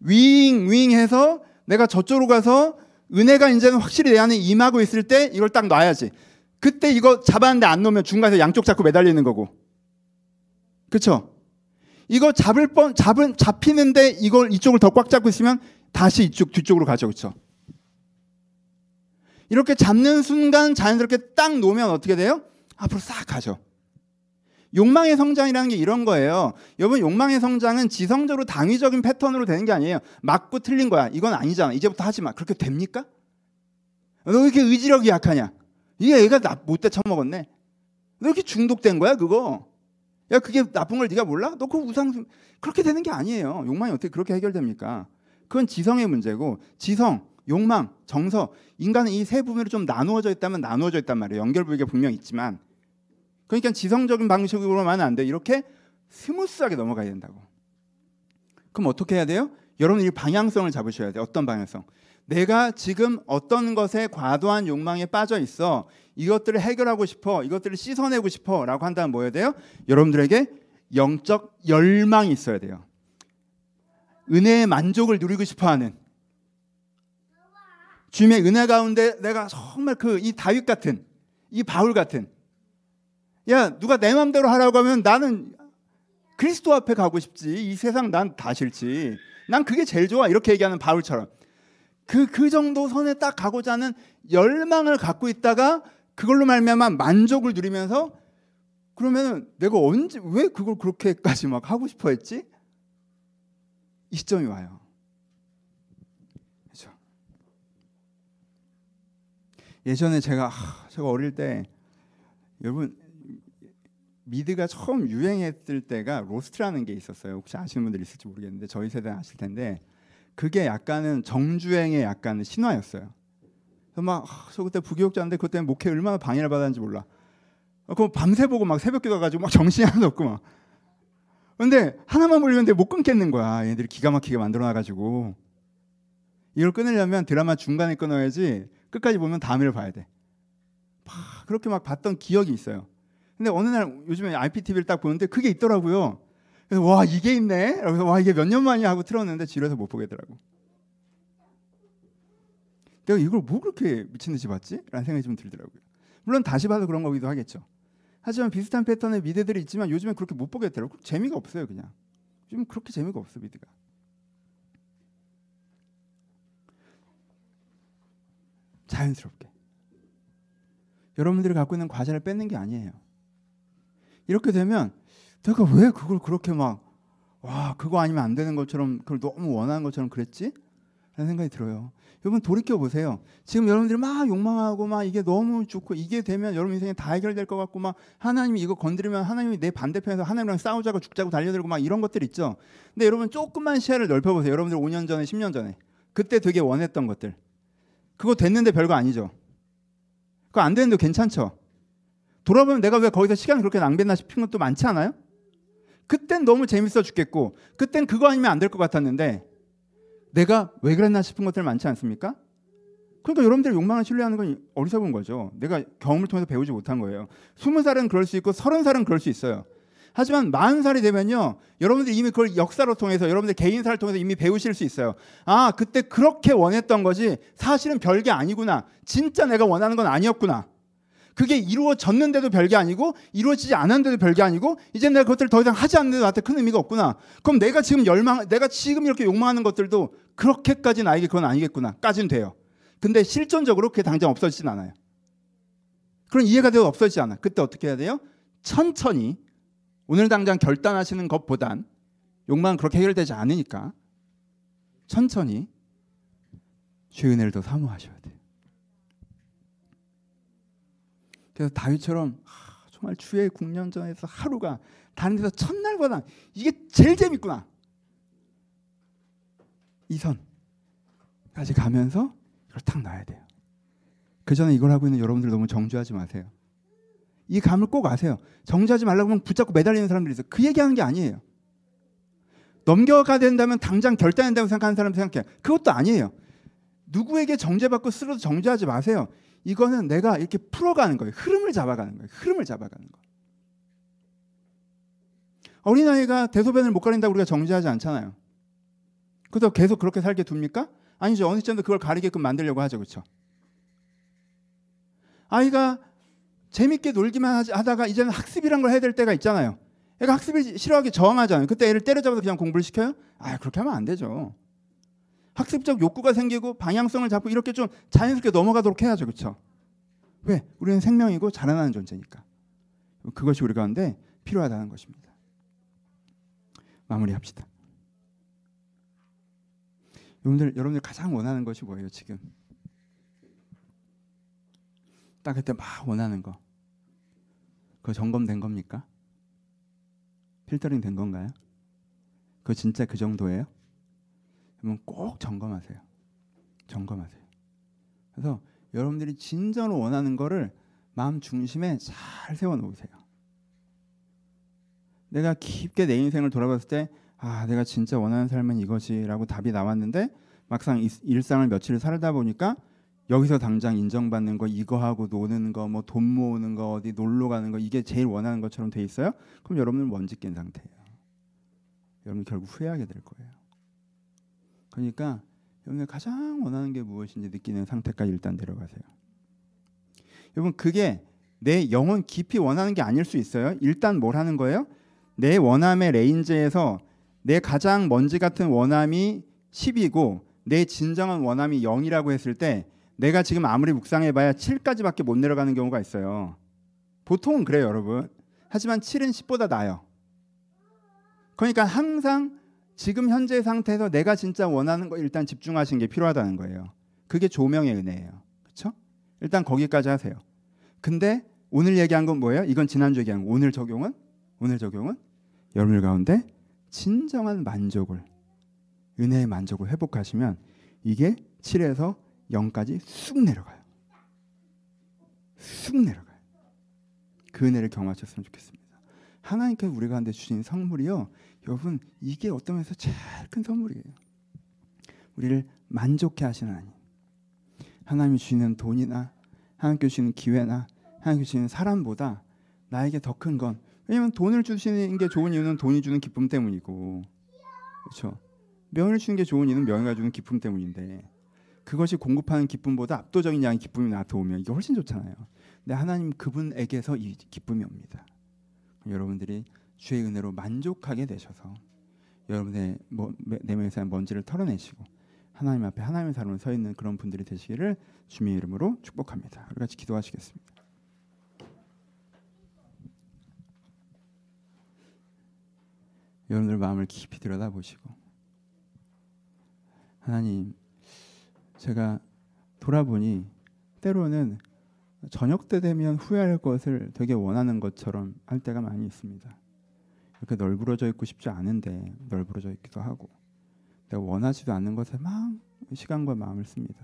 윙 윙해서 내가 저쪽으로 가서 은혜가 이제는 확실히 내 안에 임하고 있을 때 이걸 딱 놔야지. 그때 이거 잡았는데 안 놓으면 중간에서 양쪽 잡고 매달리는 거고. 그렇죠? 이거 잡을 뻔 잡은 잡히는데 이걸 이쪽을 더 꽉 잡고 있으면 다시 이쪽 뒤쪽으로 가죠. 그렇죠? 이렇게 잡는 순간 자연스럽게 딱 놓으면 어떻게 돼요? 앞으로 싹 가죠. 욕망의 성장이라는 게 이런 거예요. 여러분 욕망의 성장은 지성적으로 당위적인 패턴으로 되는 게 아니에요. 맞고 틀린 거야. 이건 아니잖아. 이제부터 하지 마. 그렇게 됩니까? 너 왜 이렇게 의지력이 약하냐? 이게 애가 나, 못돼 처먹었네. 너 이렇게 중독된 거야 그거? 야 그게 나쁜 걸 네가 몰라? 너그 우상 그렇게 되는 게 아니에요. 욕망이 어떻게 그렇게 해결됩니까? 그건 지성의 문제고 지성, 욕망, 정서 인간은 이 세 부분으로 좀 나누어져 있다면 나누어져 있단 말이에요. 연결 부위가 분명 있지만 그러니까 지성적인 방식으로만 안 돼. 이렇게 smooth하게 넘어가야 된다고. 그럼 어떻게 해야 돼요? 여러분 이 방향성을 잡으셔야 돼요. 어떤 방향성? 내가 지금 어떤 것에 과도한 욕망에 빠져 있어. 이것들을 해결하고 싶어. 이것들을 씻어내고 싶어라고 한다면 뭐 해야 돼요? 여러분들에게 영적 열망이 있어야 돼요. 은혜의 만족을 누리고 싶어 하는 주님의 은혜 가운데 내가 정말 그 이 다윗 같은 이 바울 같은 야, 누가 내 맘대로 하라고 하면 나는 그리스도 앞에 가고 싶지. 이 세상 난 다 싫지. 난 그게 제일 좋아. 이렇게 얘기하는 바울처럼. 그, 그 정도 선에 딱 가고자 하는 열망을 갖고 있다가 그걸로 말미암아 만족을 누리면서 그러면 내가 언제 왜 그걸 그렇게까지 막 하고 싶어 했지? 이 시점이 와요. 그렇죠. 예전에 제가 제가 어릴 때 여러분 미드가 처음 유행했을 때가 Lost라는 게 있었어요. 혹시 아시는 분들 있을지 모르겠는데 저희 세대 아실 텐데 그게 약간은 정주행의 약간 신화였어요. 그래서 막 저 그때 부교육자인데 그때 목회 얼마나 방해를 받았는지 몰라. 어, 그럼 밤새 보고 막 새벽 기도 가 가지고 막 정신이 하나도 없고 막. 근데 하나만 보려는데 못 끊겠는 거야. 얘들이 기가 막히게 만들어 놔 가지고 이걸 끊으려면 드라마 중간에 끊어야지 끝까지 보면 다음에를 봐야 돼. 막 그렇게 막 봤던 기억이 있어요. 근데 어느 날 요즘에 IPTV를 딱 보는데 그게 있더라고요. 그래서 와 이게 있네. 그래서 와 이게 몇 년 만이야 하고 틀었는데 지루해서 못 보겠더라고. 내가 이걸 뭐 그렇게 미친 듯이 봤지? 라는 생각이 좀 들더라고요. 물론 다시 봐도 그런 거기도 하겠죠. 하지만 비슷한 패턴의 미드들이 있지만 요즘엔 그렇게 못 보겠더라고. 재미가 없어요, 그냥. 요즘 그렇게 재미가 없어, 미드가. 자연스럽게. 여러분들이 갖고 있는 과제를 뺏는 게 아니에요. 이렇게 되면 내가 왜 그걸 그렇게 막 와, 그거 아니면 안 되는 것처럼 그걸 너무 원하는 것처럼 그랬지? 라는 생각이 들어요. 여러분 돌이켜 보세요. 지금 여러분들이 막 욕망하고 막 이게 너무 좋고 이게 되면 여러분 인생에 다 해결될 것 같고 막 하나님이 이거 건드리면 하나님이 내 반대편에서 하나님이랑 싸우자고 죽자고 달려들고 막 이런 것들 있죠. 근데 여러분 조금만 시야를 넓혀 보세요. 여러분들 5년 전에 10년 전에 그때 되게 원했던 것들 그거 됐는데 별거 아니죠. 그거 안 되는데 괜찮죠. 돌아보면 내가 왜 거기서 시간을 그렇게 낭비했나 싶은 것도 많지 않아요? 그땐 너무 재밌어 죽겠고 그땐 그거 아니면 안 될 것 같았는데 내가 왜 그랬나 싶은 것들 많지 않습니까? 그러니까 여러분들의 욕망을 신뢰하는 건 어리석은 거죠. 내가 경험을 통해서 배우지 못한 거예요. 스무 살은 그럴 수 있고 서른 살은 그럴 수 있어요. 하지만 마흔 살이 되면요, 여러분들이 이미 그걸 역사로 통해서 여러분들 개인사를 통해서 이미 배우실 수 있어요. 아, 그때 그렇게 원했던 거지. 사실은 별게 아니구나. 진짜 내가 원하는 건 아니었구나. 그게 이루어졌는데도 별게 아니고 이루어지지 않았는데도 별게 아니고 이제 내가 그것들을 더 이상 하지 않는데도 나한테 큰 의미가 없구나. 그럼 내가 지금 열망, 내가 지금 이렇게 욕망하는 것들도 그렇게까지 나에게 그건 아니겠구나.까지는 돼요. 근데 실존적으로 그게 당장 없어지진 않아요. 그런 이해가 되어 없어지지 않아. 그때 어떻게 해야 돼요? 천천히 오늘 당장 결단하시는 것보단 욕망은 그렇게 해결되지 않으니까 천천히 주의 은혜를 더 사모하셔야 돼요. 그래서 다윗처럼 하, 정말 주의 국년전에서 하루가 다른 데서 첫날보다 이게 제일 재밌구나. 이 선까지 가면서 이걸 탁 놔야 돼요. 그 전에 이걸 하고 있는 여러분들 너무 정주하지 마세요. 이 감을 꼭 아세요. 정주하지 말라고 하면 붙잡고 매달리는 사람들이 있어요. 그 얘기하는 게 아니에요. 넘겨가 된다면 당장 결단한다고 생각하는 사람 생각해요. 그것도 아니에요. 누구에게 정죄받고 스스로 정죄하지 마세요. 이거는 내가 이렇게 풀어가는 거예요. 흐름을 잡아가는 거예요. 흐름을 잡아가는 거. 어린아이가 대소변을 못 가린다고 우리가 정죄하지 않잖아요. 그래서 계속 그렇게 살게 둡니까? 아니죠. 어느 시점도 그걸 가리게끔 만들려고 하죠. 그렇죠? 아이가 재밌게 놀기만 하다가 이제는 학습이란 걸 해야 될 때가 있잖아요. 애가 학습이 싫어하게 저항하잖아요. 그때 애를 때려잡아서 그냥 공부를 시켜요? 아, 그렇게 하면 안 되죠. 학습적 욕구가 생기고 방향성을 잡고 이렇게 좀 자연스럽게 넘어가도록 해야죠. 그렇죠? 왜? 우리는 생명이고 자라나는 존재니까. 그것이 우리 가운데 필요하다는 것입니다. 마무리합시다. 여러분들 여러분들 가장 원하는 것이 뭐예요, 지금? 딱 그때 막 원하는 거. 그거 점검된 겁니까? 필터링 된 건가요? 그거 진짜 그 정도예요? 그러면 꼭 점검하세요. 점검하세요. 그래서 여러분들이 진정으로 원하는 거를 마음 중심에 잘 세워 놓으세요. 내가 깊게 내 인생을 돌아봤을 때 아, 내가 진짜 원하는 삶은 이것이라고 답이 나왔는데 막상 일상을 며칠 살다 보니까 여기서 당장 인정받는 거 이거 하고 노는 거 뭐 돈 모으는 거 어디 놀러 가는 거 이게 제일 원하는 것처럼 돼 있어요? 그럼 여러분은 먼지 낀 상태예요. 여러분 결국 후회하게 될 거예요. 그러니까 여러분이 가장 원하는 게 무엇인지 느끼는 상태까지 일단 데려가세요. 여러분 그게 내 영혼 깊이 원하는 게 아닐 수 있어요. 일단 뭘 하는 거예요? 내 원함의 range에서 내 가장 먼지 같은 원함이 10이고 내 진정한 원함이 0이라고 했을 때 내가 지금 아무리 묵상해봐야 7까지밖에 못 내려가는 경우가 있어요. 보통은 그래요, 여러분. 하지만 7은 10보다 나요. 그러니까 항상 지금 현재 상태에서 내가 진짜 원하는 거 일단 집중하시는 게 필요하다는 거예요. 그게 조명의 은혜예요. 그렇죠? 일단 거기까지 하세요. 근데 오늘 얘기한 건 뭐예요? 이건 지난주 얘기한 거. 오늘 적용은 오늘 적용은 여러분들 가운데 진정한 만족을 은혜의 만족을 회복하시면 이게 7에서 0까지 쑥 내려가요. 쑥 내려가요. 그 은혜를 경험하셨으면 좋겠습니다. 하나님께서 우리 가운데 주신 선물이요. 여러분 이게 어떤 면에서 제일 큰 선물이에요. 우리를 만족해 하시는 하나님. 하나님이 주시는 돈이나 하나님께 주시는 기회나 하나님께 주시는 사람보다 나에게 더 큰 건 왜냐면 돈을 주시는 게 좋은 이유는 돈이 주는 기쁨 때문이고 그렇죠. 명예를 주는 게 좋은 이유는 명예가 주는 기쁨 때문인데 그것이 공급하는 기쁨보다 압도적인 양의 기쁨이 나한테 오면 이게 훨씬 좋잖아요. 근데 하나님 그분에게서 이 기쁨이 옵니다. 여러분들이 주의 은혜로 만족하게 되셔서 여러분의 뭐, 내면에서 먼지를 털어내시고 하나님 앞에 하나님의 사람으로 서 있는 그런 분들이 되시기를 주님의 이름으로 축복합니다. 우리 같이 기도하시겠습니다. 여러분들 마음을 깊이 들여다보시고 하나님 제가 돌아보니 때로는 저녁 때 되면 후회할 것을 되게 원하는 것처럼 할 때가 많이 있습니다. 이렇게 널브러져 있고 싶지 않은데 널브러져 있기도 하고 내가 원하지도 않는 것에 막 시간과 마음을 씁니다.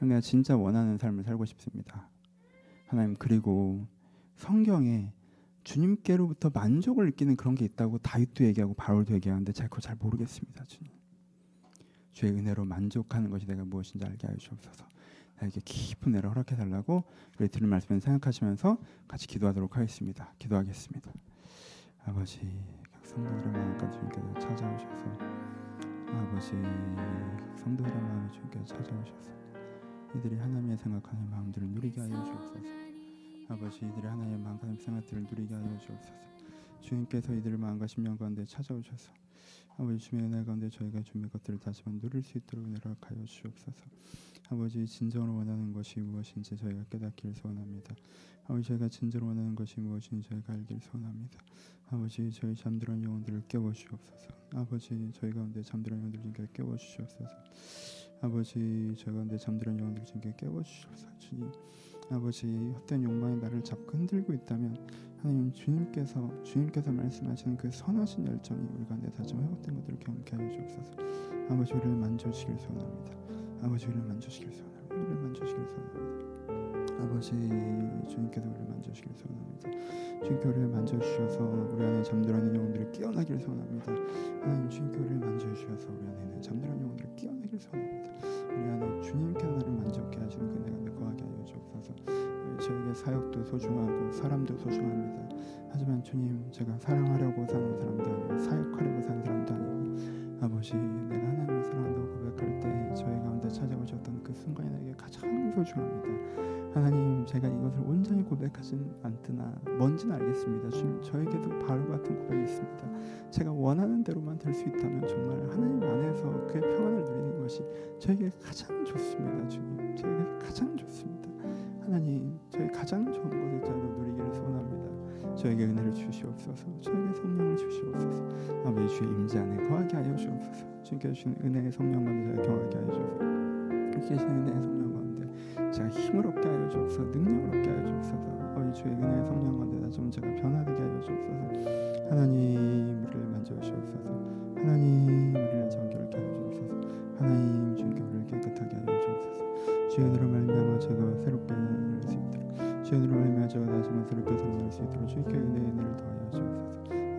내가 진짜 원하는 삶을 살고 싶습니다. 하나님 그리고 성경에 주님께로부터 만족을 느끼는 그런 게 있다고 다윗도 얘기하고 바울도 얘기하는데 제가 그거 잘 모르겠습니다. 주님. 주의 은혜로 만족하는 것이 내가 무엇인지 알게 하여 주옵소서. 나에게 깊은 은혜를 허락해 달라고 우리 들은 말씀을 생각하시면서 같이 기도하도록 하겠습니다. 기도하겠습니다. 아버지 각 성도들의 마음까지 주님께서 찾아오셔서 아버지 각 성도들의 마음이 주님께서 찾아오셔서 이들이 하나님의 생각하는 마음들을 누리게 하여 주옵소서. 아버지 이들이 하나님의 마음과 생각들을 누리게 하여 주옵소서. 주님께서 이들의 마음과 심령 가운데 찾아오셔서 아버지 주의 은혜 가운데 저희가 주님의 것들을 다시 한번 누릴 수 있도록 허락하여 주옵소서. 아버지 진정으로 원하는 것이 무엇인지 저희가 깨닫기를 소원합니다. 아버지 저희가 진정으로 원하는 것이 무엇인지 저희가 알기를 소원합니다. 아버지 저희 잠들은 영혼들을 깨워 주옵소서. 아버지 저희 가운데 잠들은 영혼들 주님께 깨워 주시옵소서. 아버지 저희 가운데 잠들은 영혼들 주님께 깨워 주시옵소서. 주님 아버지 헛된 욕망이 나를 잡고 흔들고 있다면 하나님 주님께서 주님께서 말씀하시는 그 선하신 열정이 우리 가운데 다시 회복된 것들을 경험케 하여 주옵소서. 아버지 우리를 만져주시길 소원합니다. 아버지 우리를 만져주시길 소원합니다. 우리를 만져주시길 소원합니다. 아버지 주님께서 우리를 만져주시길 소원합니다. 주님께 우리를 만져주셔서 우리 안에 잠들어 있는 영혼들을 깨어나기를 소원합니다. 하나님 주님께 우리를 만져주셔서 우리 안에 있는 잠들어 있는 영혼들을 깨어나기를 소원합니다. 우리 안에 주님께서 나를 만족케 하시는 그 내가 거하게 하여 주옵소서. 저에게 사역도 소중하고 사람도 소중합니다. 하지만 주님 제가 사랑하려고 사는 사람도 아니고 사역하려고 사는 사람도 아니고 아버지 내가 하나님을 사랑한다고 고백할 때 저희 가운데 찾아오셨던 그 순간이 나에게 가장 소중합니다. 하나님 제가 이것을 온전히 고백하진 않으나 뭔지는 알겠습니다. 주님 저에게도 바로 같은 고백이 있습니다. 제가 원하는 대로만 될 수 있다면 정말 하나님 안에서 그의 평안을 누리는 것이 저에게 가장 좋습니다. 주님 저에게 가장 좋습니다. 하나님 저희 가장 좋은 것을 저도 누리기를 소원합니다. 저에게 은혜를 주시옵소서. 저에게 성령을 주시옵소서. 아버지 주의 임재 안에 거하게 하여 주옵소서. 주님께 주신 은혜의 성령 저희가 경하게 하여 주옵소서. 계신 은혜의 성령 가운데 제가 힘을 얻게 하여 주옵소서. 능력을 얻게 하여 주옵소서. 아버지 주의 은혜의 성령 가운데 좀 제가 변화되게 하여 주옵소서. 하나님 우리를 만져주시옵소서. 하나님 우리를 정결케 하여 주옵소서. 하나님 주님께 우리를 깨끗하게 하여 주옵소서. 주의 은혜로 말미암아 제가 새롭게 일어날 수 있도록 주의 은혜로 말미암아 제가 다시 한번 새롭게 살아날 수 있도록 주님께 은혜의 은혜를 더하여 주옵소서.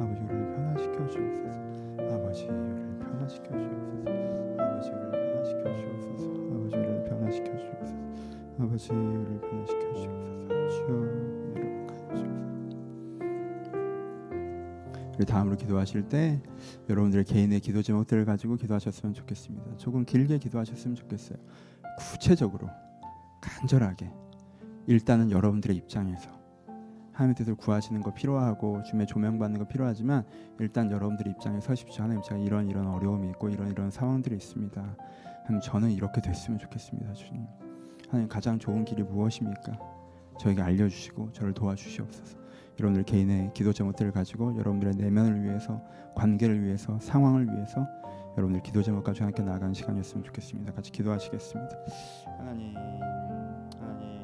아버지 우리를 변화시켜 주옵소서. 아버지 우리를 변화시켜 주옵소서. 아버지 우리를 변화시켜 주옵소서. 아버지 우리를 변화시켜 주옵소서. 아버지 우리를 변화시켜 주옵소서. 주여 은혜로 가여 주옵소서. 우리 다음으로 기도하실 때 여러분들 개인의 기도 제목들을 가지고 기도하셨으면 좋겠습니다. 조금 길게 기도하셨으면 좋겠어요. 구체적으로 간절하게 일단은 여러분들의 입장에서 하나님의 뜻을 구하시는 거 필요하고 주님의 조명받는 거 필요하지만 일단 여러분들의 입장에 서십시오. 하나님 제가 이런 이런 어려움이 있고 이런 이런 상황들이 있습니다. 하나님 저는 이렇게 됐으면 좋겠습니다. 주님. 하나님 가장 좋은 길이 무엇입니까? 저에게 알려주시고 저를 도와주시옵소서. 여러분들 개인의 기도 제목들을 가지고 여러분들의 내면을 위해서 관계를 위해서 상황을 위해서 여러분들 기도 제목까지 함께 나아가는 시간이었으면 좋겠습니다. 같이 기도하시겠습니다. 하나님, 하나님.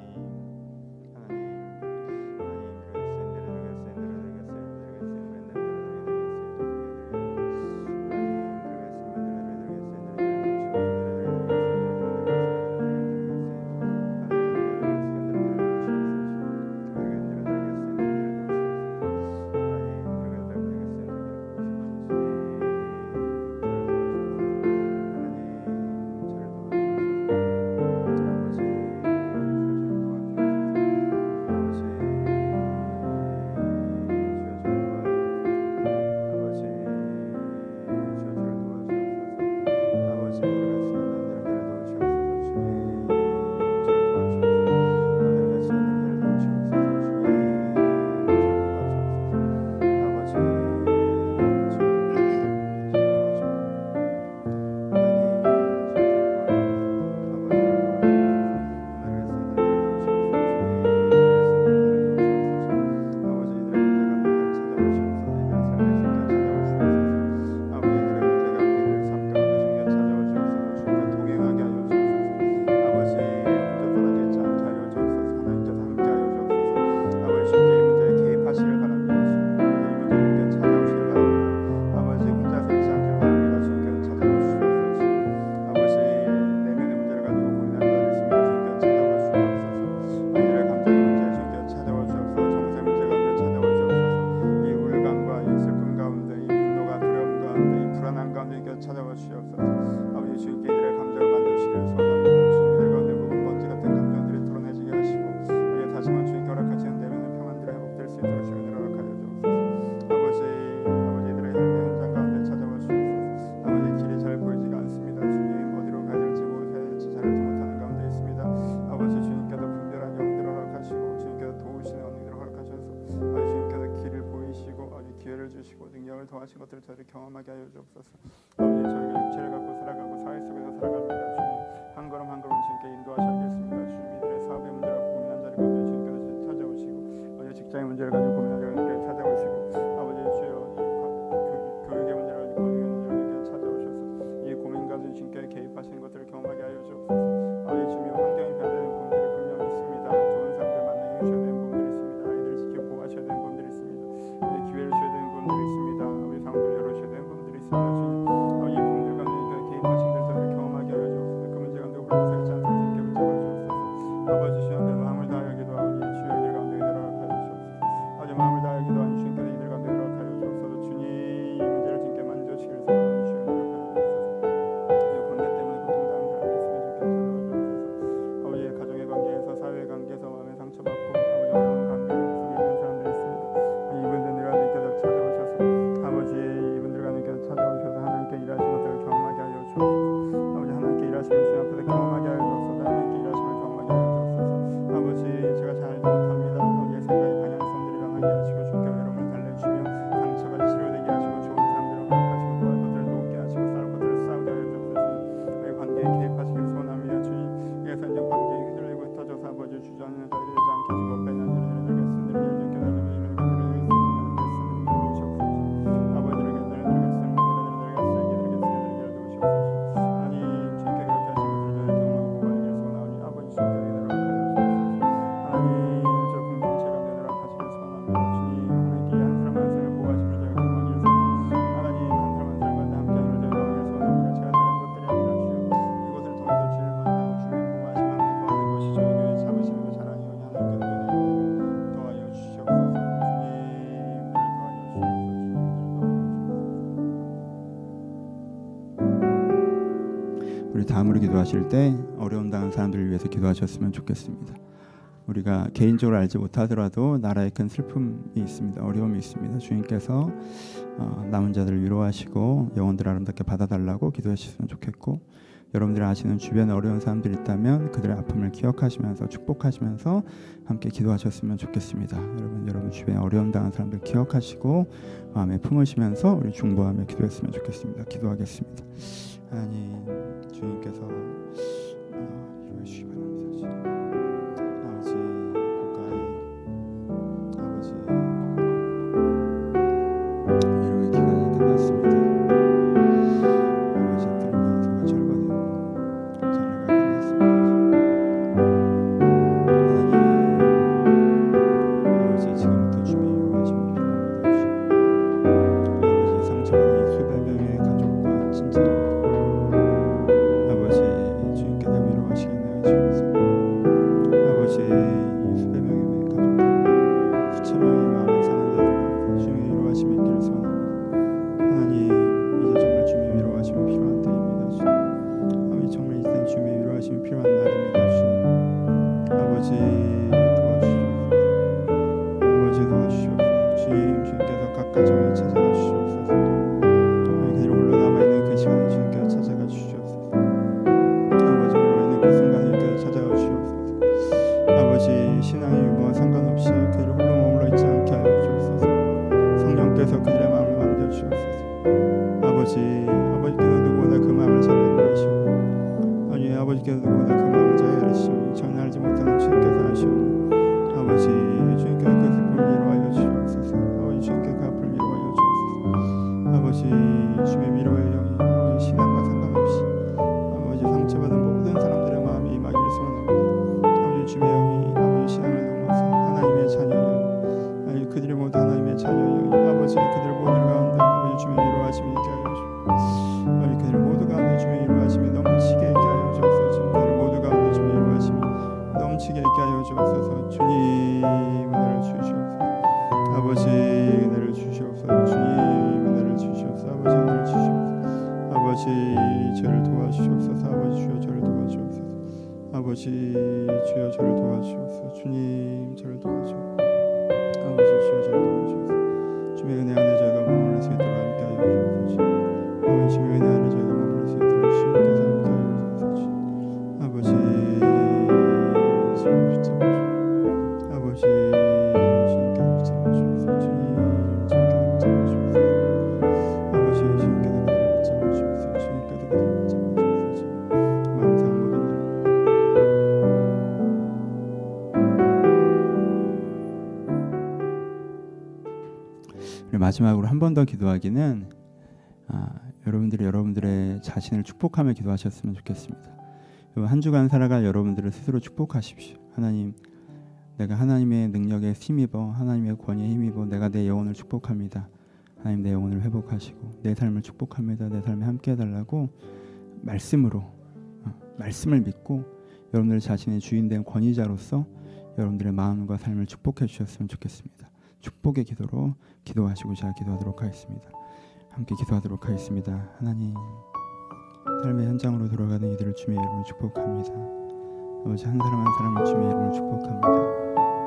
좋겠습니다. 우리가 개인적으로 알지 못하더라도 나라에 큰 슬픔이 있습니다. 어려움이 있습니다. 주님께서 어, 남은 자들을 위로하시고 영혼들을 아름답게 받아달라고 기도하셨으면 좋겠고 여러분들이 아시는 주변에 어려운 사람들이 있다면 그들의 아픔을 기억하시면서 축복하시면서 함께 기도하셨으면 좋겠습니다. 여러분 여러분 주변에 어려움 당한 사람들 기억하시고 마음에 품으시면서 우리 중보하며 기도했으면 좋겠습니다. 기도하겠습니다. 하나님 주님께서 어, 이루어 주시기 바랍니다. 주님의 위로의 영이 아버지 주여 저를 도와주옵소서. 주님 저를 도와주옵소서. 한 번 더 기도하기는 아, 여러분들이 여러분들의 자신을 축복하며 기도하셨으면 좋겠습니다. 한 주간 살아갈 여러분들을 스스로 축복하십시오. 하나님, 내가 하나님의 능력에 힘입어 하나님의 권위에 힘입어 내가 내 영혼을 축복합니다. 하나님 내 영혼을 회복하시고 내 삶을 축복합니다. 내 삶에 함께 해달라고 말씀으로 어, 말씀을 믿고 여러분들 자신의 주인 된 권위자로서 여러분들의 마음과 삶을 축복해 주셨으면 좋겠습니다. 축복의 기도로 기도하시고자 기도하도록 하겠습니다. 함께 기도하도록 하겠습니다. 하나님 삶의 현장으로 돌아가는 이들을 주님의 이름으로 축복합니다. 아버지 한 사람 한 사람을 주님의 이름으로 축복합니다.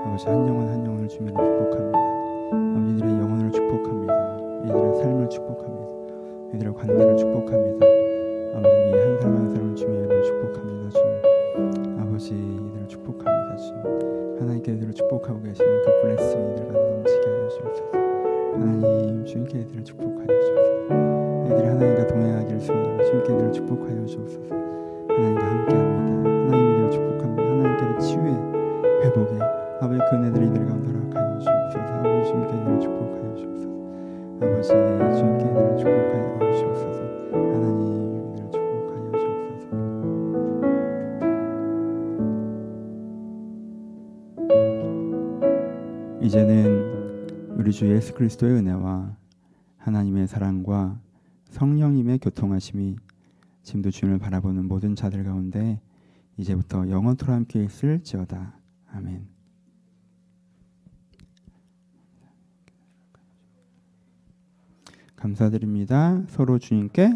아버지 한 영혼 한 영혼을 주님의 이름으로 축복합니다. 아버지 이들의 영혼을 축복합니다. 이들의 삶을 축복합니다. 이들의 관계를 축복합니다. 아버지 이 한 사람 한 사람을 주님의 이름으로 축복합니다. 주님 아버지 이들을 축복합니다. 주님 하나님께 이들을 축복하고 계시는 그 블레싱 이들 가득 넘치게 하여 주옵소서. 하나님 주님께 이들을 축복하여 주옵소서. 이들이 하나님과 동행하기를 소원하며 주님께 이들을 축복하여 주옵소서. 예수 그리스도의 은혜와 하나님의 사랑과 성령님의 교통하심이 지금도 주님을 바라보는 모든 자들 가운데 이제부터 영원토록 함께 있을지어다. 아멘. 감사드립니다. 서로 주님께